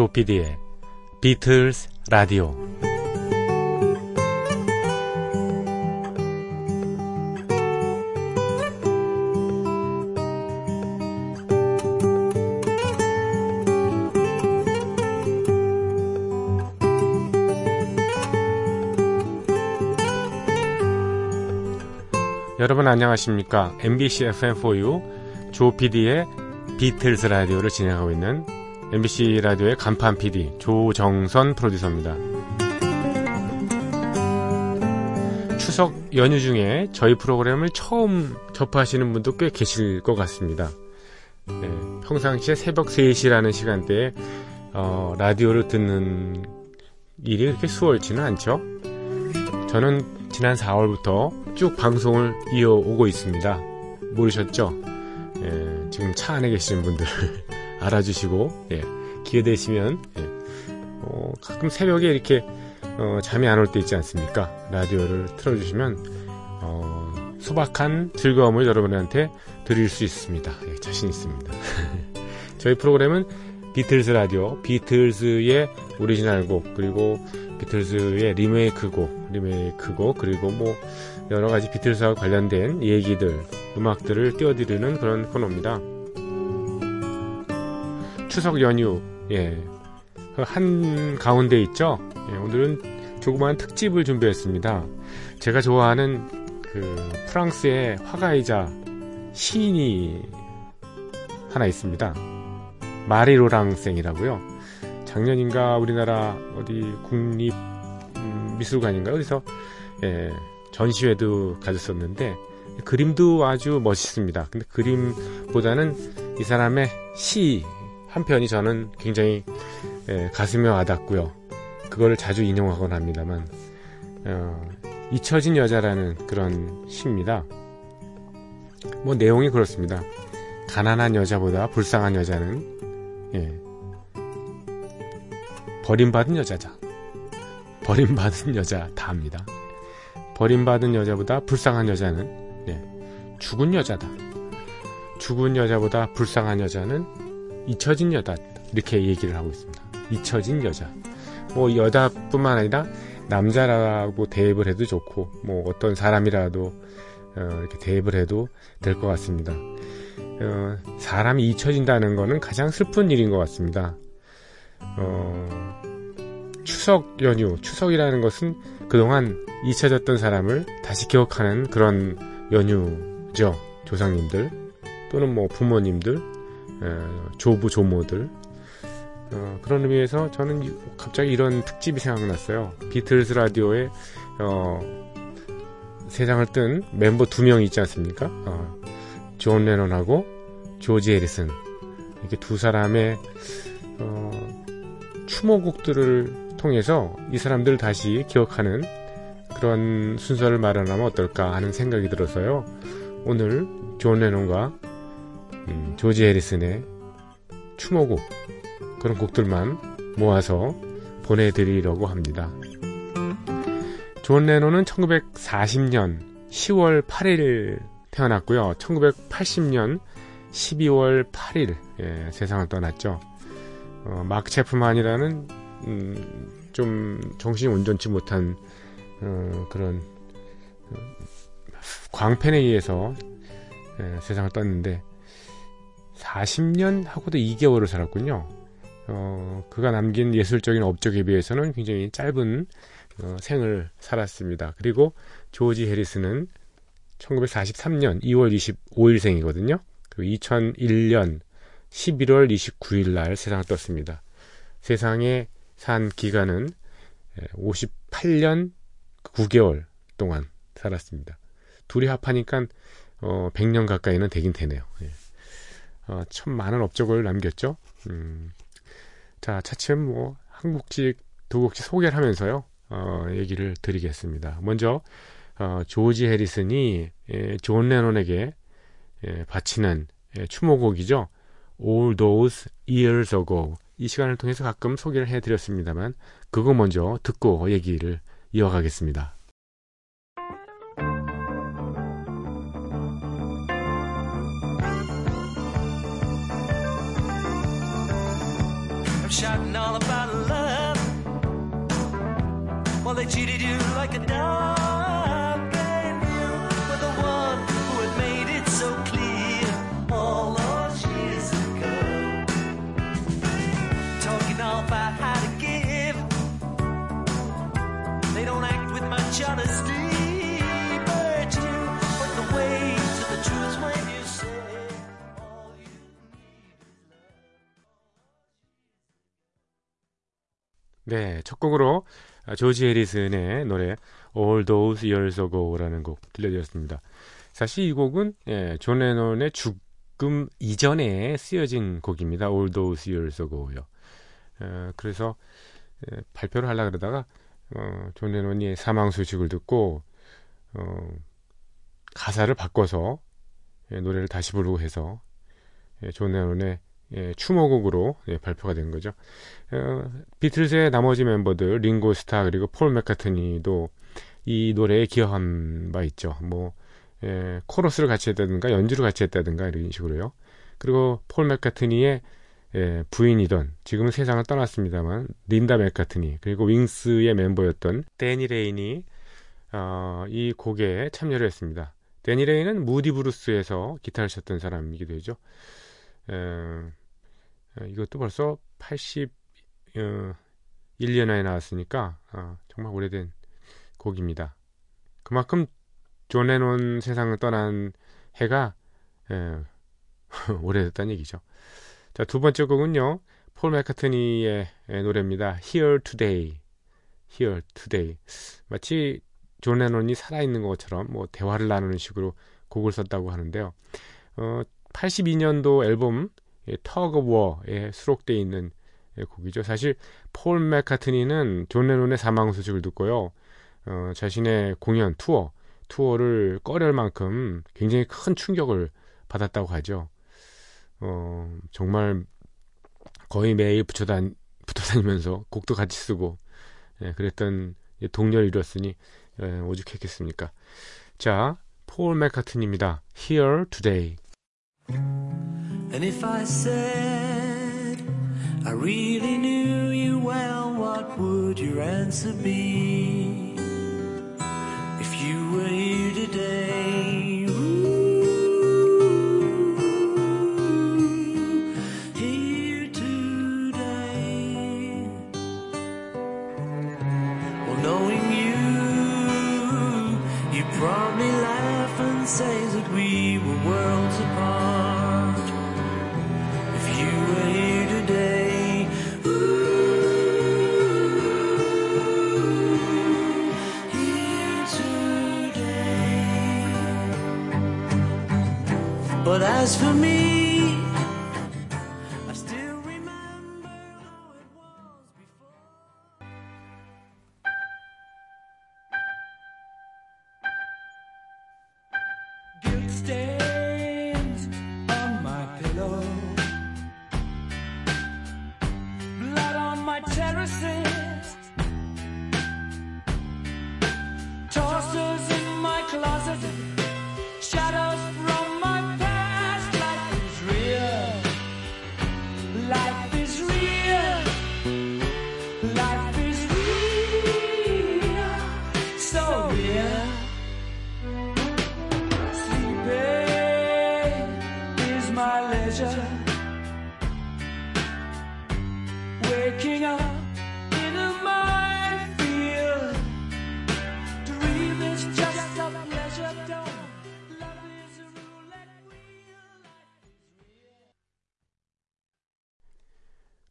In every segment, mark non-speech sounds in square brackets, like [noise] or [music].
조피디의 비틀스 라디오. 여러분 안녕하십니까? MBC FM4U 조피디의 비틀스 라디오를 진행하고 있는 MBC 라디오의 간판 PD 조정선 프로듀서입니다. 추석 연휴 중에 저희 프로그램을 처음 접하시는 분도 꽤 계실 것 같습니다. 네, 평상시에 새벽 3시라는 시간대에 어, 라디오를 듣는 일이 그렇게 수월치는 않죠. 저는 지난 4월부터 쭉 방송을 이어오고 있습니다. 모르셨죠? 예, 지금 차 안에 계시는 분들 알아주시고 예, 기회 되시면 예, 어, 가끔 새벽에 이렇게 어, 잠이 안 올 때 있지 않습니까? 라디오를 틀어주시면 어, 소박한 즐거움을 여러분한테 드릴 수 있습니다. 예, 자신 있습니다. [laughs] 저희 프로그램은 비틀스 라디오, 비틀스의 오리지널 곡, 그리고 비틀스의 리메이크 곡, 리메이크 곡, 그리고 뭐 여러 가지 비틀스와 관련된 얘기들, 음악들을 띄워드리는 그런 코너입니다. 추석 연휴, 예. 그한 가운데 있죠? 예, 오늘은 조그마한 특집을 준비했습니다. 제가 좋아하는 그 프랑스의 화가이자 시인이 하나 있습니다. 마리 로랑생이라고요. 작년인가 우리나라 어디 국립 음, 미술관인가 어디서 예, 전시회도 가졌었는데 그림도 아주 멋있습니다. 근데 그림보다는 이 사람의 시 한 편이 저는 굉장히 예, 가슴에 와닿고요. 그거를 자주 인용하곤 합니다만 어, 잊혀진 여자라는 그런 시입니다. 뭐 내용이 그렇습니다. 가난한 여자보다 불쌍한 여자는 예, 버림받은 여자자. 버림받은 여자 다합니다. 버림받은 여자보다 불쌍한 여자는 예, 죽은 여자다. 죽은 여자보다 불쌍한 여자는 잊혀진 여자 이렇게 얘기를 하고 있습니다. 잊혀진 여자. 뭐 여자뿐만 아니라 남자라고 대입을 해도 좋고 뭐 어떤 사람이라도 어, 이렇게 대입을 해도 될 것 같습니다. 어, 사람이 잊혀진다는 것은 가장 슬픈 일인 것 같습니다. 어, 추석 연휴, 추석이라는 것은 그동안 잊혀졌던 사람을 다시 기억하는 그런 연휴죠. 조상님들 또는 뭐 부모님들, 조부 조모들 어, 그런 의미에서 저는 갑자기 이런 특집이 생각났어요. 비틀스 라디오에 어, 세상을 뜬 멤버 두 명 있지 않습니까? 어, 존 레논하고 조지 해리슨 이렇게 두 사람의 어, 추모곡들을 통해서 이 사람들을 다시 기억하는 그런 순서를 마련하면 어떨까 하는 생각이 들어서요. 오늘 존 레논과 음, 조지 해리슨의 추모곡 그런 곡들만 모아서 보내드리려고 합니다. 존 레논은 1940년 10월 8일 태어났고요. 1980년 12월 8일 예, 세상을 떠났죠. 어, 마크 체프만이라는 음, 좀 정신이 온전치 못한 어, 그런 어, 광팬에 의해서 예, 세상을 떴는데 40년 하고도 2개월을 살았군요. 어, 그가 남긴 예술적인 업적에 비해서는 굉장히 짧은 어, 생을 살았습니다. 그리고 조지 해리스는 1943년 2월 25일생이거든요. 그리고 2001년 11월 29일 날 세상을 떴습니다. 세상에 산 기간은 58년 9개월 동안 살았습니다. 둘이 합하니까 어, 100년 가까이는 되긴 되네요. 예. 어, 참 많은 업적을 남겼죠. 음, 자, 차츰 뭐 한 곡씩, 두 곡씩 소개를 하면서요. 어, 얘기를 드리겠습니다. 먼저 어, 조지 해리슨이 예, 존 레논에게 예, 바치는 예, 추모곡이죠. All Those Years Ago 이 시간을 통해서 가끔 소개를 해드렸습니다만 그거 먼저 듣고 얘기를 이어가겠습니다. Shouting all about love. Well, they cheated you like a dog, 네, 첫 곡으로 아, 조지 해리슨의 노래 All Those Years Ago라는 곡 들려드렸습니다. 사실 이 곡은 예, 존 레논의 죽음 이전에 쓰여진 곡입니다. All Those Years Ago요. 어, 그래서 예, 발표를 하려 그러다가 어, 존 레논이 사망 소식을 듣고 어, 가사를 바꿔서 예, 노래를 다시 부르고 해서 예, 존 레논의 예, 추모곡으로 예, 발표가 된 거죠. 어, 비틀즈의 나머지 멤버들 링고 스타 그리고 폴 맥카트니도 이 노래에 기여한 바 있죠. 뭐 예, 코러스를 같이 했다든가 연주를 같이 했다든가 이런 식으로요. 그리고 폴 맥카트니의 예, 부인이던 지금은 세상을 떠났습니다만 린다 맥카트니 그리고 윙스의 멤버였던 데니 레인이 어, 이 곡에 참여를 했습니다. 데니 레인은 무디 블루스에서 기타를 쳤던 사람이기도 하죠. 에, 에, 이것도 벌써 81년에 나왔으니까 어, 정말 오래된 곡입니다. 그만큼 존 레논 세상을 떠난 해가 에, [laughs] 오래됐다는 얘기죠. 자, 두 번째 곡은요. 폴 맥카트니의 에, 노래입니다. Here Today. Here Today. 마치 존 레논이 살아있는 것처럼 뭐 대화를 나누는 식으로 곡을 썼다고 하는데요. 어, 82년도 앨범 Tug of War에 수록되어 있는 예, 곡이죠. 사실 폴 맥카트니는 존 레논의 사망 소식을 듣고요. 어, 자신의 공연 투어 투어를 꺼려할 만큼 굉장히 큰 충격을 받았다고 하죠. 어, 정말 거의 매일 붙여, 다, 붙어 다니면서 곡도 같이 쓰고 예, 그랬던 동료를 이뤘으니 예, 오죽했겠습니까? 자, 폴 맥카트니입니다. Here Today. And if I said I really knew you well, what would your answer be? If you were everything.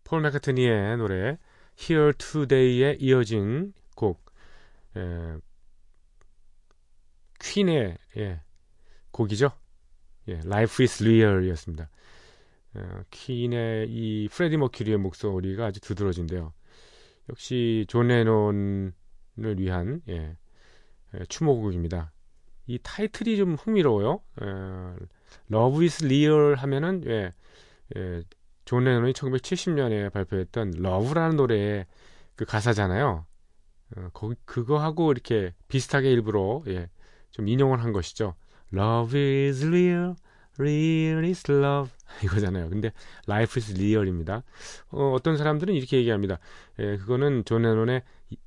폴 맥카트니의 노래 Here Today에 이어진 곡 에, 퀸의 예, 곡이죠. 예, Life is Real이었습니다. 어, 퀸의 이 프레디 머큐리의 목소리가 아주 두드러진데요. 역시 존 레논을 위한 예, 예, 추모곡입니다. 이 타이틀이 좀 흥미로워요. 에, Love is Real 하면은 예, 예, 존 레논이 1970년에 발표했던 Love라는 노래의 그 가사잖아요. 어, 거, 그거하고 이렇게 비슷하게 일부러 예, 좀 인용을 한 것이죠. Love is real, real is love [laughs] 이거잖아요. 근데 life is real입니다. 어, 어떤 사람들은 이렇게 얘기합니다. 예, 그거는 존 레논의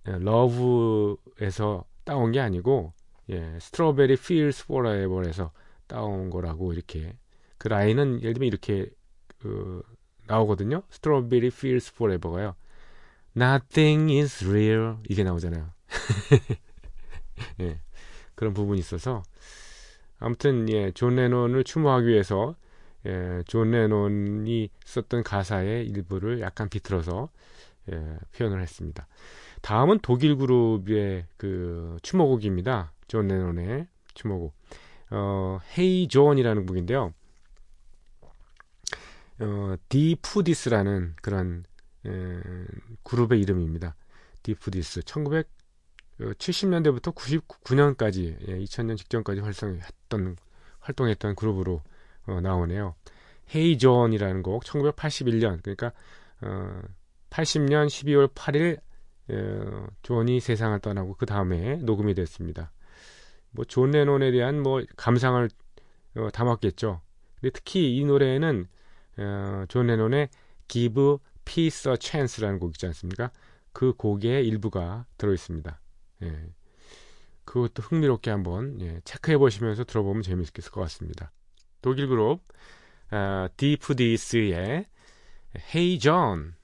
love에서 따온 게 아니고 예, strawberry fields forever에서 따온 거라고 이렇게 그 라인은 예를 들면 이렇게 그, 나오거든요. strawberry fields forever가요. Nothing is real 이게 나오잖아요. [laughs] 예, 그런 부분이 있어서 아무튼 예, 존 레논을 추모하기 위해서 예, 존 레논이 썼던 가사의 일부를 약간 비틀어서 예, 표현을 했습니다. 다음은 독일 그룹의 그 추모곡입니다. 존 레논의 추모곡. 어, Hey John이라는 곡인데요. 어, 디푸디스라는 그런 에, 그룹의 이름입니다. 디푸디스. 1970년대부터 99년까지, 예, 2000년 직전까지 활성했던, 활동했던 그룹으로 어, 나오네요. Hey John이라는 곡, 1981년, 그러니까 어, 80년 12월 8일 어, 존이 세상을 떠나고 그 다음에 녹음이 됐습니다. 뭐 존 레논에 대한 뭐 감상을 어, 담았겠죠. 근데 특히 이 노래에는 어, 존 레논의 Give Peace a Chance라는 곡 있지 않습니까? 그 곡의 일부가 들어 있습니다. 예. 그것도 흥미롭게 한번 예, 체크해 보시면서 들어보면 재미있을 것 같습니다. 독일 그룹 어, Deep Dis의 Hey John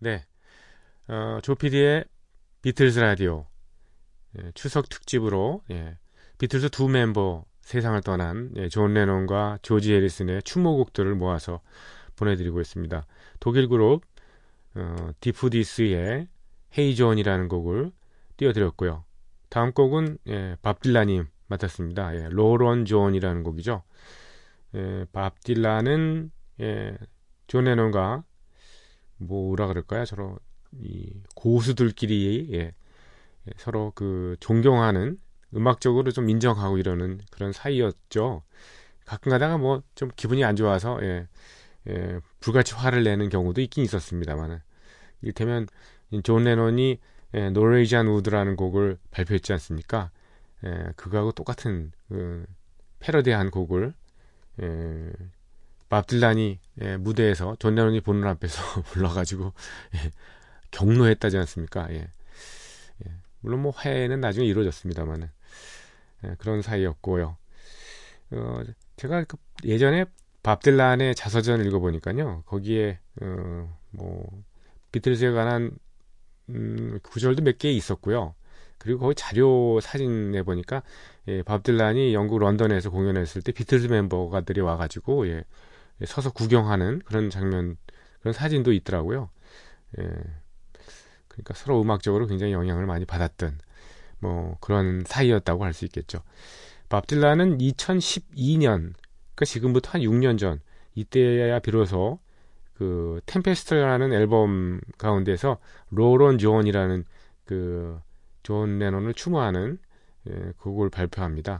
네. 어, 조피디의 비틀즈 라디오 예, 추석 특집으로 예, 비틀즈 두 멤버 세상을 떠난 예, 존 레논과 조지 해리슨의 추모곡들을 모아서 보내드리고 있습니다. 독일 그룹 어, 디푸디스의 Hey John이라는 곡을 띄워드렸고요. 다음 곡은 예, 밥 딜런이 맡았습니다. 예, Roll On John이라는 곡이죠. 예, 밥 딜런은 예, 존 레논과 뭐라 그럴까요? 서로 이 고수들끼리 예, 예, 서로 그 존경하는 음악적으로 좀 인정하고 이러는 그런 사이였죠. 가끔 가다가 뭐 좀 기분이 안 좋아서 예, 예, 불같이 화를 내는 경우도 있긴 있었습니다만은 이를테면 이 존 레논이 예, Norwegian Wood라는 곡을 발표했지 않습니까? 예, 그거하고 똑같은 그 패러디한 곡을 예, 밥 딜란이 예, 무대에서 존 레논이 보는 앞에서 [laughs] 불러가지고 예, 격노했다지 않습니까? 예. 예, 물론 뭐 화해는 나중에 이루어졌습니다만은 예, 그런 사이였고요. 어, 제가 그 예전에 밥 딜란의 자서전 읽어보니까요, 거기에 어, 뭐 비틀즈에 관한 음, 구절도 몇 개 있었고요. 그리고 거기 자료 사진에 보니까 예, 밥 딜란이 영국 런던에서 공연했을 때 비틀즈 멤버가들이 와가지고 예, 예, 서서 구경하는 그런 장면, 그런 사진도 있더라고요. 예, 그러니까 서로 음악적으로 굉장히 영향을 많이 받았던 뭐 그런 사이였다고 할 수 있겠죠. 밥 딜란은 2012년, 그러니까 지금부터 한 6년 전 이때야 비로소 그 템페스트라는 앨범 가운데서 Roll On John이라는 그 존 레논을 추모하는 예, 곡을 발표합니다.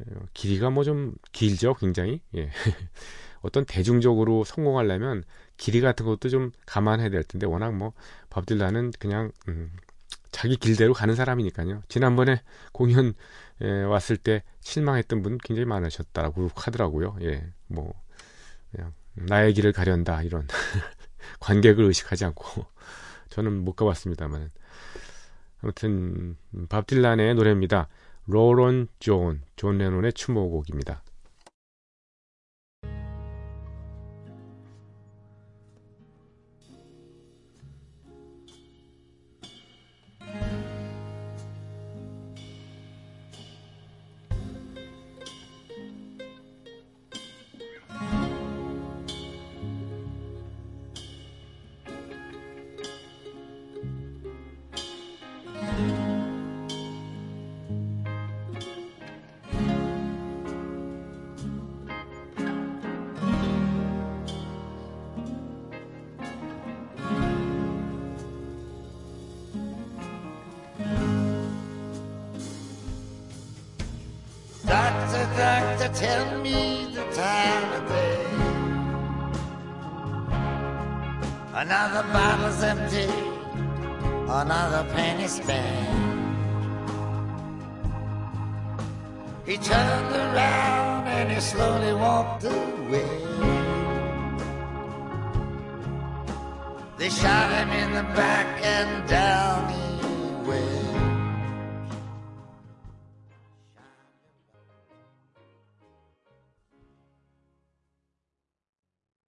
어, 길이가 뭐 좀 길죠, 굉장히. 예. [laughs] 어떤 대중적으로 성공하려면 길이 같은 것도 좀 감안해야 될 텐데 워낙 뭐 밥 딜란은 그냥 음, 자기 길대로 가는 사람이니까요. 지난번에 공연 에, 왔을 때 실망했던 분 굉장히 많으셨다고 하더라고요. 예, 뭐 그냥 나의 길을 가련다 이런 [laughs] 관객을 의식하지 않고 [laughs] 저는 못 가봤습니다만 아무튼 음, 밥 딜란의 노래입니다. Roll On John, 존 레논의 추모곡입니다. Doctor tell me the time of day. Another bottle's empty, another penny spent. He turned around and he slowly walked away. They shot him in the back and down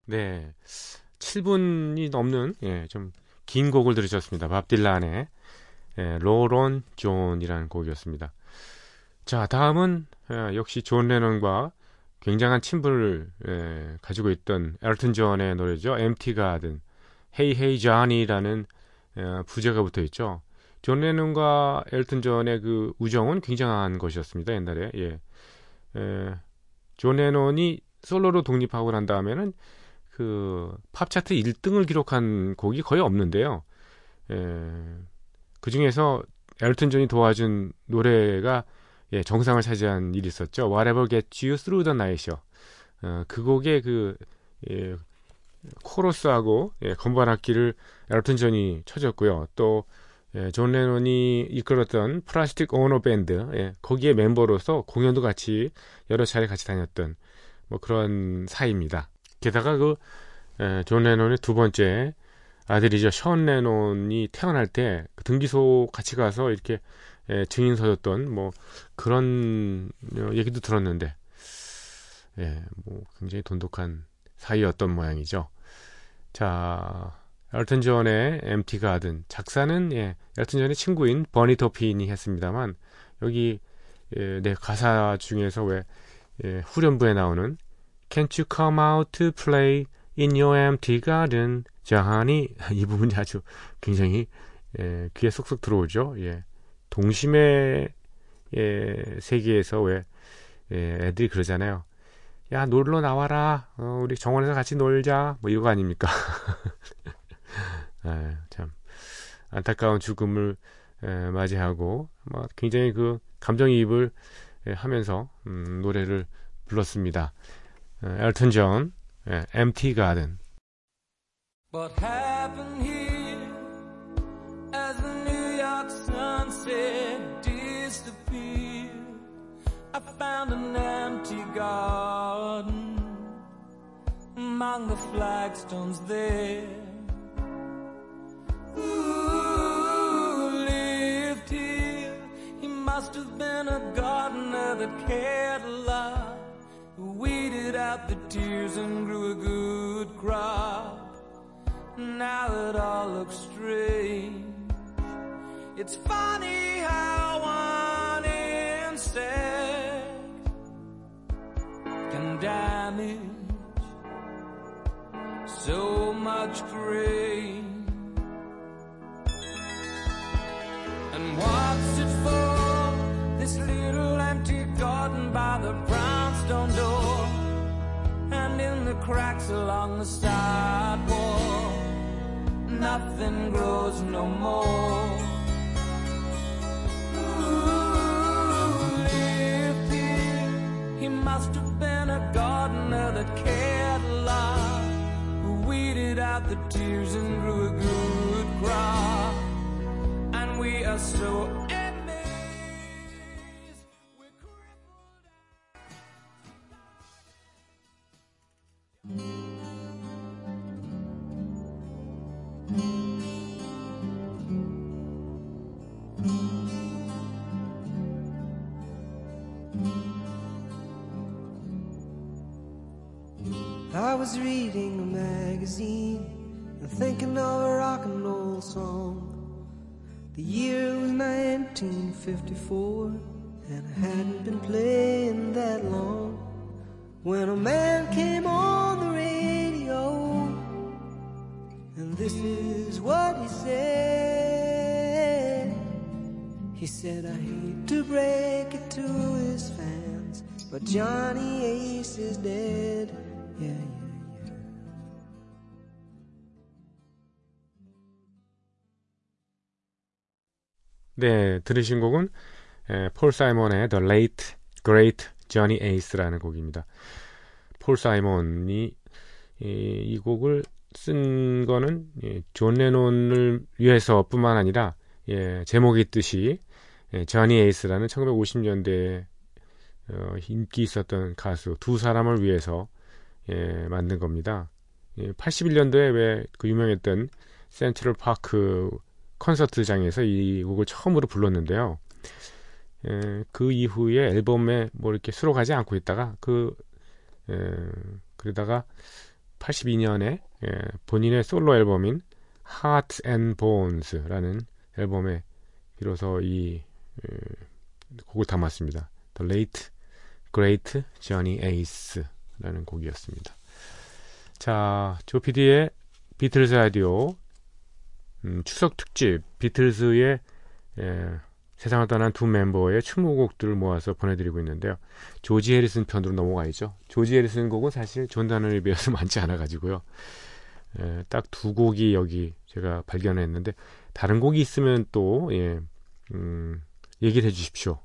네. 7분이 넘는, 예, 좀 긴 곡을 들으셨습니다. 밥 딜란의, 예, Roll On John이라는 곡이었습니다. 자, 다음은, 예, 역시 존 레논과 굉장한 친분을, 예, 가지고 있던 엘튼 존의 노래죠. MT 가든, 헤이 헤이 존이라는, 예, 부제가 붙어 있죠. 존 레논과 엘튼 존의 그 우정은 굉장한 것이었습니다. 옛날에, 예. 예, 존 레논이 솔로로 독립하고 난 다음에는 그 팝차트 1등을 기록한 곡이 거의 없는데요. 예, 그 중에서 엘튼 존이 도와준 노래가 예, 정상을 차지한 일이 있었죠. Whatever Gets You Through the Night이요. 어, 그 곡의 그 예, 코러스하고 예, 건반 악기를 엘튼 존이 쳐줬고요. 또 예, 존 레논이 이끌었던 플라스틱 오노 밴드 예, 거기에 멤버로서 공연도 같이 여러 차례 같이 다녔던 뭐 그런 사이입니다. 게다가 그, 에, 존 레논의 두 번째 아들이죠. 션 레논이 태어날 때 그 등기소 같이 가서 이렇게 에, 증인 서였던 뭐 그런 어, 얘기도 들었는데, 예, 뭐 굉장히 돈독한 사이였던 모양이죠. 자, 엘튼 존의 Empty Garden 작사는 예, 엘튼 존의 친구인 버니 토핀이 했습니다만 여기 예, 네 가사 중에서 왜 예, 후렴부에 나오는 Can't you come out to play in your empty garden? 자하니 [laughs] 이 부분이 아주 굉장히 예, 귀에 쏙쏙 들어오죠. 예. 동심의 예, 세계에서 왜 예, 애들이 그러잖아요. 야 놀러 나와라. 어, 우리 정원에서 같이 놀자. 뭐 이거 아닙니까? [laughs] 아, 참 안타까운 죽음을 예, 맞이하고 뭐 굉장히 그 감정이입을 예, 하면서 음, 노래를 불렀습니다. 엘튼 존, 예, Empty Garden. What happened here as the New York sunset disappeared? I found an empty garden among the flagstones there. Who lived here? He must have been a gardener that cared a lot who weeded out the tears and grew a good crop. Now it all looks strange. It's funny how one insect can damage so much grain. The cracks along the sidewalk, nothing grows no more. Who lived here? He must have been a gardener that cared a lot, who weeded out the tears and grew a good crop. And we are so was reading a magazine and thinking of a rock and roll song. The year was 1954, and I hadn't been playing that long when a man came on the radio, and this is what he said. He said, I hate to break it to his fans, but Johnny Ace is dead. 네, 들으신 곡은 에, 폴 사이먼의 The Late Great Johnny Ace라는 곡입니다. 폴 사이먼이 이, 이 곡을 쓴 거는 예, 존 레논을 위해서뿐만 아니라 예, 제목이 있듯이 예, 저니 에이스라는 1950년대에 어, 인기 있었던 가수 두 사람을 위해서 예, 만든 겁니다. 예, 81년도에 왜 그 유명했던 센트럴 파크 콘서트장에서 이 곡을 처음으로 불렀는데요. 예, 그 이후에 앨범에 뭐 이렇게 수록하지 않고 있다가 그 예, 그러다가 82년에 예, 본인의 솔로 앨범인 Hearts and Bones라는 앨범에 비로소 이 예, 곡을 담았습니다. The Late Great Johnny Ace라는 곡이었습니다. 자, 조피디의 비틀즈 라디오 음, 추석 특집 비틀즈의 예, 세상을 떠난 두 멤버의 추모곡들을 모아서 보내드리고 있는데요. 조지 해리슨 편으로 넘어가야죠. 조지 해리슨 곡은 사실 존 레논에 비해서 [laughs] 많지 않아가지고요. 예, 딱두 곡이 여기 제가 발견했는데 다른 곡이 있으면 또 예, 음, 얘기를 해주십시오.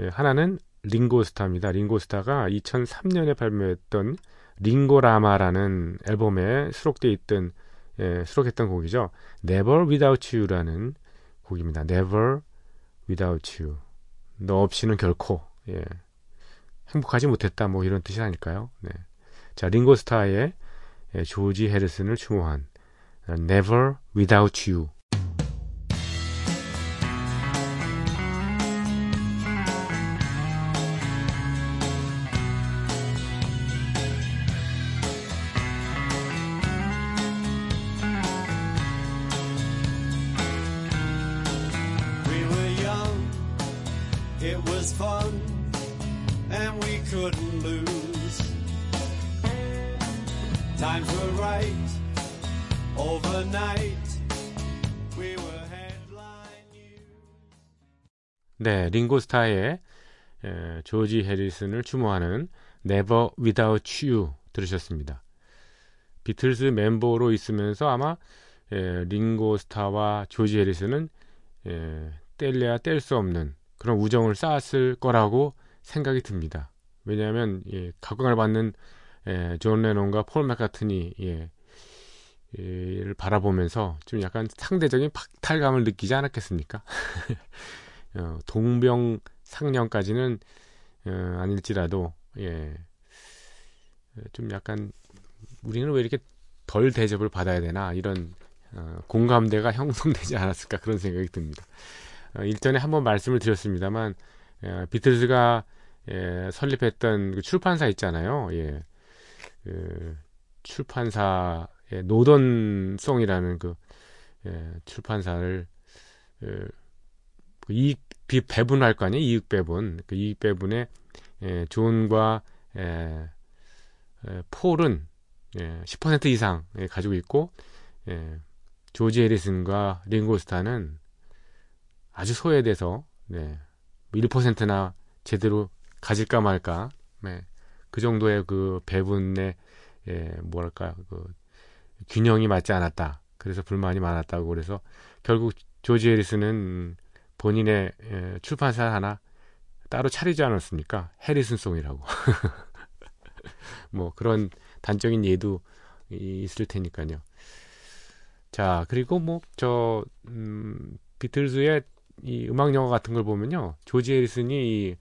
예, 하나는 링고스타입니다. 링고스타가 2003년에 발매했던 링고라마라는 앨범에 수록되어 있던 예, 수록했던 곡이죠. Never Without You라는 곡입니다. Never Without You. 너 없이는 결코 예, 행복하지 못했다. 뭐 이런 뜻이 아닐까요? 네. 자, 링고스타의 예, 조지 해리슨을 추모한 Never Without You. Was fun, and we couldn't lose. Times were right, overnight, we were headline news. 네, 링고스타의 에, 조지 해리슨을 추모하는 Never Without You 들으셨습니다. 비틀스 멤버로 있으면서 아마 에, 링고스타와 조지 해리슨은 에, 뗄래야 뗄 수 없는 그런 우정을 쌓았을 거라고 생각이 듭니다. 왜냐하면 예, 각광을 받는 에, 존 레논과 폴 맥카트니 예, 를 바라보면서 좀 약간 상대적인 박탈감을 느끼지 않았겠습니까? [laughs] 어, 동병 상련까지는 어, 아닐지라도 예, 좀 약간 우리는 왜 이렇게 덜 대접을 받아야 되나 이런 어, 공감대가 형성되지 않았을까 그런 생각이 듭니다. 어, 일전에 한번 말씀을 드렸습니다만 예, 비틀즈가 예, 설립했던 그 출판사 있잖아요. 예, 그 출판사의 노던송이라는 그 예, 출판사를 예, 그 이익 비 배분할 거 아니에요 이익 배분 그 이익 배분에 예, 존과 예, 예, 폴은 예, 10% 이상 예, 가지고 있고 예, 조지 해리슨과 링고스타는 아주 소외돼서 네, 1%나 제대로 가질까 말까 네, 그 정도의 그 배분의 예, 뭐랄까 그 균형이 맞지 않았다. 그래서 불만이 많았다고 그래서 결국 조지 해리슨은 본인의 예, 출판사 하나 따로 차리지 않았습니까? 해리슨송이라고. [laughs] 뭐 그런 단적인 예도 이- 있을 테니까요. 자 그리고 뭐 저 음, 비틀즈의 이 음악 영화 같은 걸 보면요, 조지 해리슨이 이,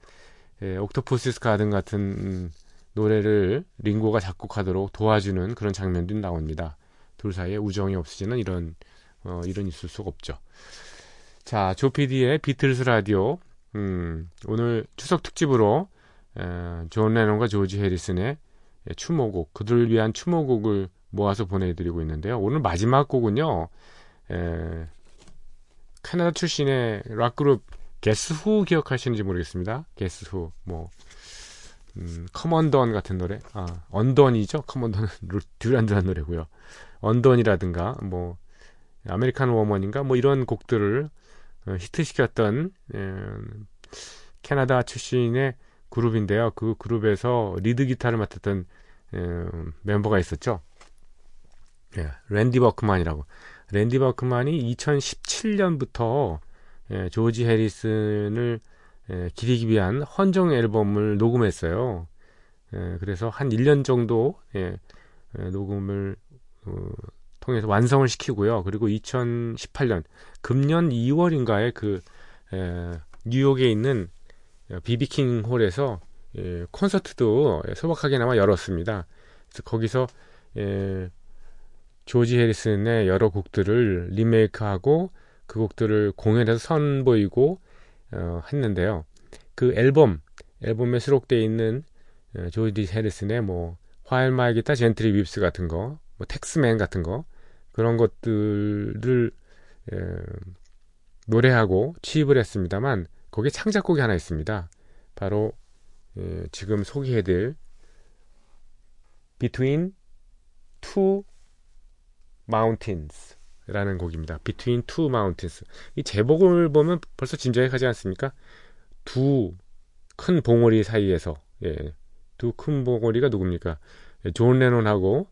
예, 옥토포시스 가든 같은 음, 노래를 링고가 작곡하도록 도와주는 그런 장면들이 나옵니다. 둘 사이에 우정이 없어지는 이런 어, 이런 있을 수가 없죠. 자, 조피디의 비틀스 라디오 음, 오늘 추석 특집으로 에, 존 레논과 조지 해리슨의 예, 추모곡 그들을 위한 추모곡을 모아서 보내드리고 있는데요. 오늘 마지막 곡은요. 에, 캐나다 출신의 락 그룹 게스 후 기억하시는지 모르겠습니다. 게스 후 뭐. 음, Come Undone 같은 노래, 아, Undun이죠. Come Undone은 루- 듀란듀란 노래고요. Undun이라든가 뭐 American Woman인가 뭐 이런 곡들을 어, 히트시켰던 에, 캐나다 출신의 그룹인데요. 그 그룹에서 리드 기타를 맡았던 에, 멤버가 있었죠. 예, 랜디 버크만이라고. 랜디 버크만이 2017년부터 예, 조지 해리슨을 예, 기리기 위한 헌정 앨범을 녹음했어요. 예, 그래서 한 1년 정도 예, 예, 녹음을 어, 통해서 완성을 시키고요. 그리고 2018년 금년 2월인가에 그 에, 뉴욕에 있는 비비킹 홀에서 예, 콘서트도 소박하게나마 열었습니다. 그래서 거기서 예, 조지 해리슨의 여러 곡들을 리메이크하고 그 곡들을 공연에서 선보이고 어, 했는데요. 그 앨범 앨범에 수록되어 있는 어, 조지 해리슨의 뭐 While My Guitar Gently Weeps 같은 거, 뭐 Taxman 같은 거 그런 것들을 에, 노래하고 취입을 했습니다만 거기에 창작곡이 하나 있습니다. 바로 에, 지금 소개해드릴 Between Two Mountains 라는 곡입니다. Between Two Mountains 이 제목을 보면 벌써 짐작이 가지 않습니까? 두 큰 봉우리 사이에서 예, 두 큰 봉우리가 누굽니까? 예, 존 레논하고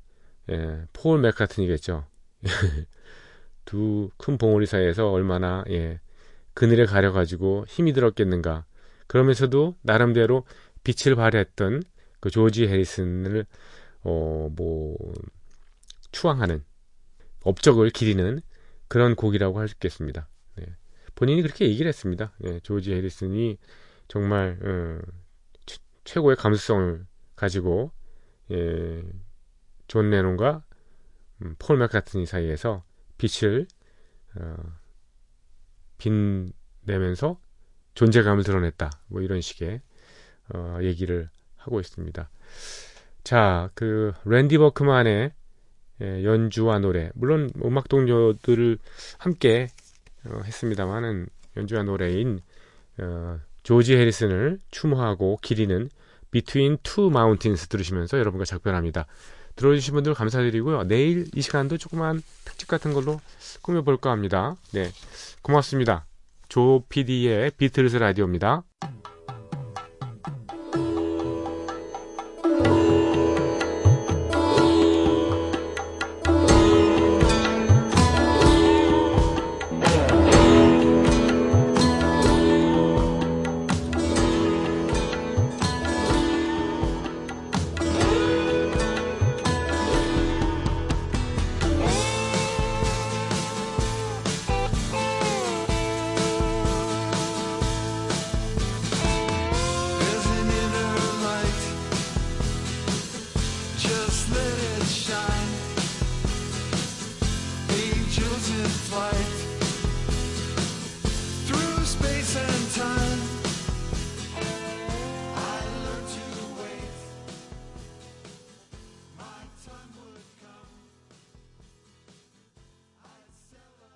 예, 폴 맥카트니겠죠. [laughs] 두 큰 봉우리 사이에서 얼마나 예, 그늘에 가려가지고 힘이 들었겠는가. 그러면서도 나름대로 빛을 발했던 그 조지 해리슨을 어 뭐 추앙하는 업적을 기리는 그런 곡이라고 할 수 있겠습니다. 네. 본인이 그렇게 얘기를 했습니다. 네, 조지 해리슨이 정말 어, 최고의 감수성을 가지고 예, 존 레논과 음, 폴 맥카트니 사이에서 빛을 어, 빛내면서 존재감을 드러냈다. 뭐 이런 식의 어, 얘기를 하고 있습니다. 자, 그 랜디 버크만의 예, 연주와 노래, 물론 음악 동료들을 함께 어, 했습니다만은 연주와 노래인 어, 조지 해리슨을 추모하고 기리는 Between Two Mountains 들으시면서 여러분과 작별합니다. 들어주신 분들 감사드리고요. 내일 이 시간도 조그만 특집 같은 걸로 꾸며볼까 합니다. 네. 고맙습니다. 조 PD의 비틀스 라디오입니다.